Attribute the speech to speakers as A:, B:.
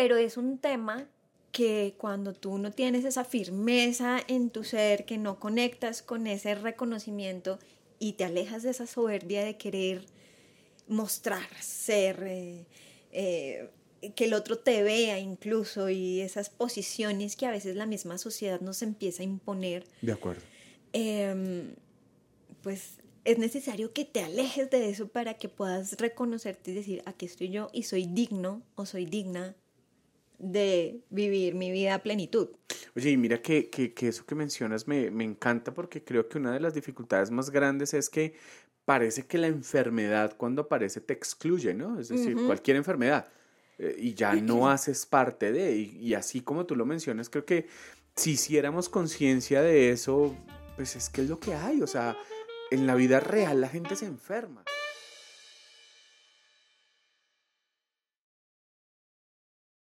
A: pero es un tema que cuando tú no tienes esa firmeza en tu ser, que no conectas con ese reconocimiento y te alejas de esa soberbia de querer mostrar, ser, eh, eh, que el otro te vea incluso y esas posiciones que a veces la misma sociedad nos empieza a imponer.
B: De acuerdo.
A: Em, pues es necesario que te alejes de eso para que puedas reconocerte y decir, aquí estoy yo y soy digno o soy digna de vivir mi vida a plenitud.
B: Oye, y mira que, que, que eso que mencionas me, me, encanta porque creo que una de las dificultades más grandes es que parece que la enfermedad cuando aparece te excluye, ¿no? Es decir, cualquier enfermedad. Eh, y ya no haces parte de, y, y así como tú lo mencionas, creo que si hiciéramos conciencia de eso, pues es que es lo que hay, o sea, en la vida real la gente se enferma.